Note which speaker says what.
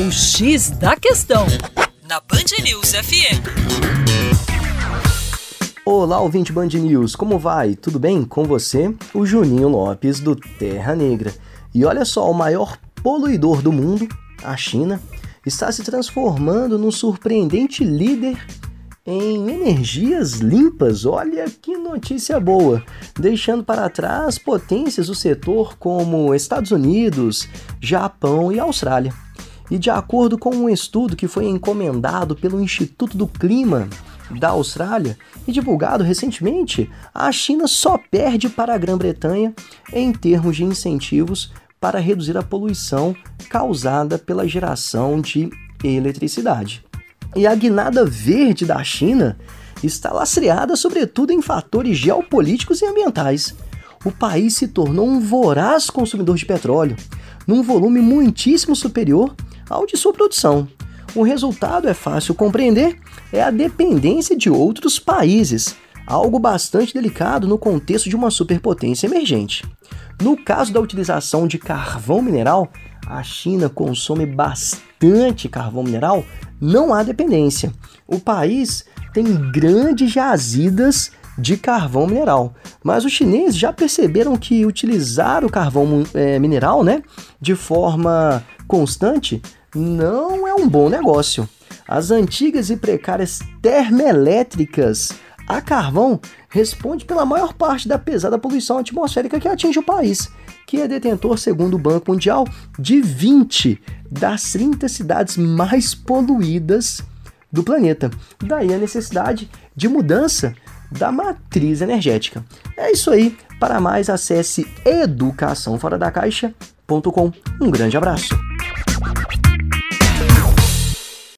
Speaker 1: O X da Questão, na Band News FM.
Speaker 2: Olá, ouvinte Band News, como vai? Tudo bem com você? O Juninho Lopes do Terra Negra. E olha só, o maior poluidor do mundo, a China, está se transformando num surpreendente líder em energias limpas. Olha que notícia boa! Deixando para trás potências do setor como Estados Unidos, Japão e Austrália. E de acordo com um estudo que foi encomendado pelo Instituto do Clima da Austrália e divulgado recentemente, a China só perde para a Grã-Bretanha em termos de incentivos para reduzir a poluição causada pela geração de eletricidade. E a guinada verde da China está lastreada sobretudo em fatores geopolíticos e ambientais. O país se tornou um voraz consumidor de petróleo, num volume muitíssimo superior ao de sua produção. O resultado é fácil compreender, é a dependência de outros países, algo bastante delicado no contexto de uma superpotência emergente. No caso da utilização de carvão mineral, a China consome bastante carvão mineral, não há dependência. O país tem grandes jazidas de carvão mineral, mas os chineses já perceberam que utilizar o carvão é, mineral né, de forma constante não é um bom negócio. As antigas e precárias termoelétricas a carvão responde pela maior parte da pesada poluição atmosférica que atinge o país, que é detentor, segundo o Banco Mundial, de 20 das 30 cidades mais poluídas do planeta. Daí a necessidade de mudança da matriz energética. É isso aí. Para mais, acesse educaçãoforadacaixa.com. Um grande abraço.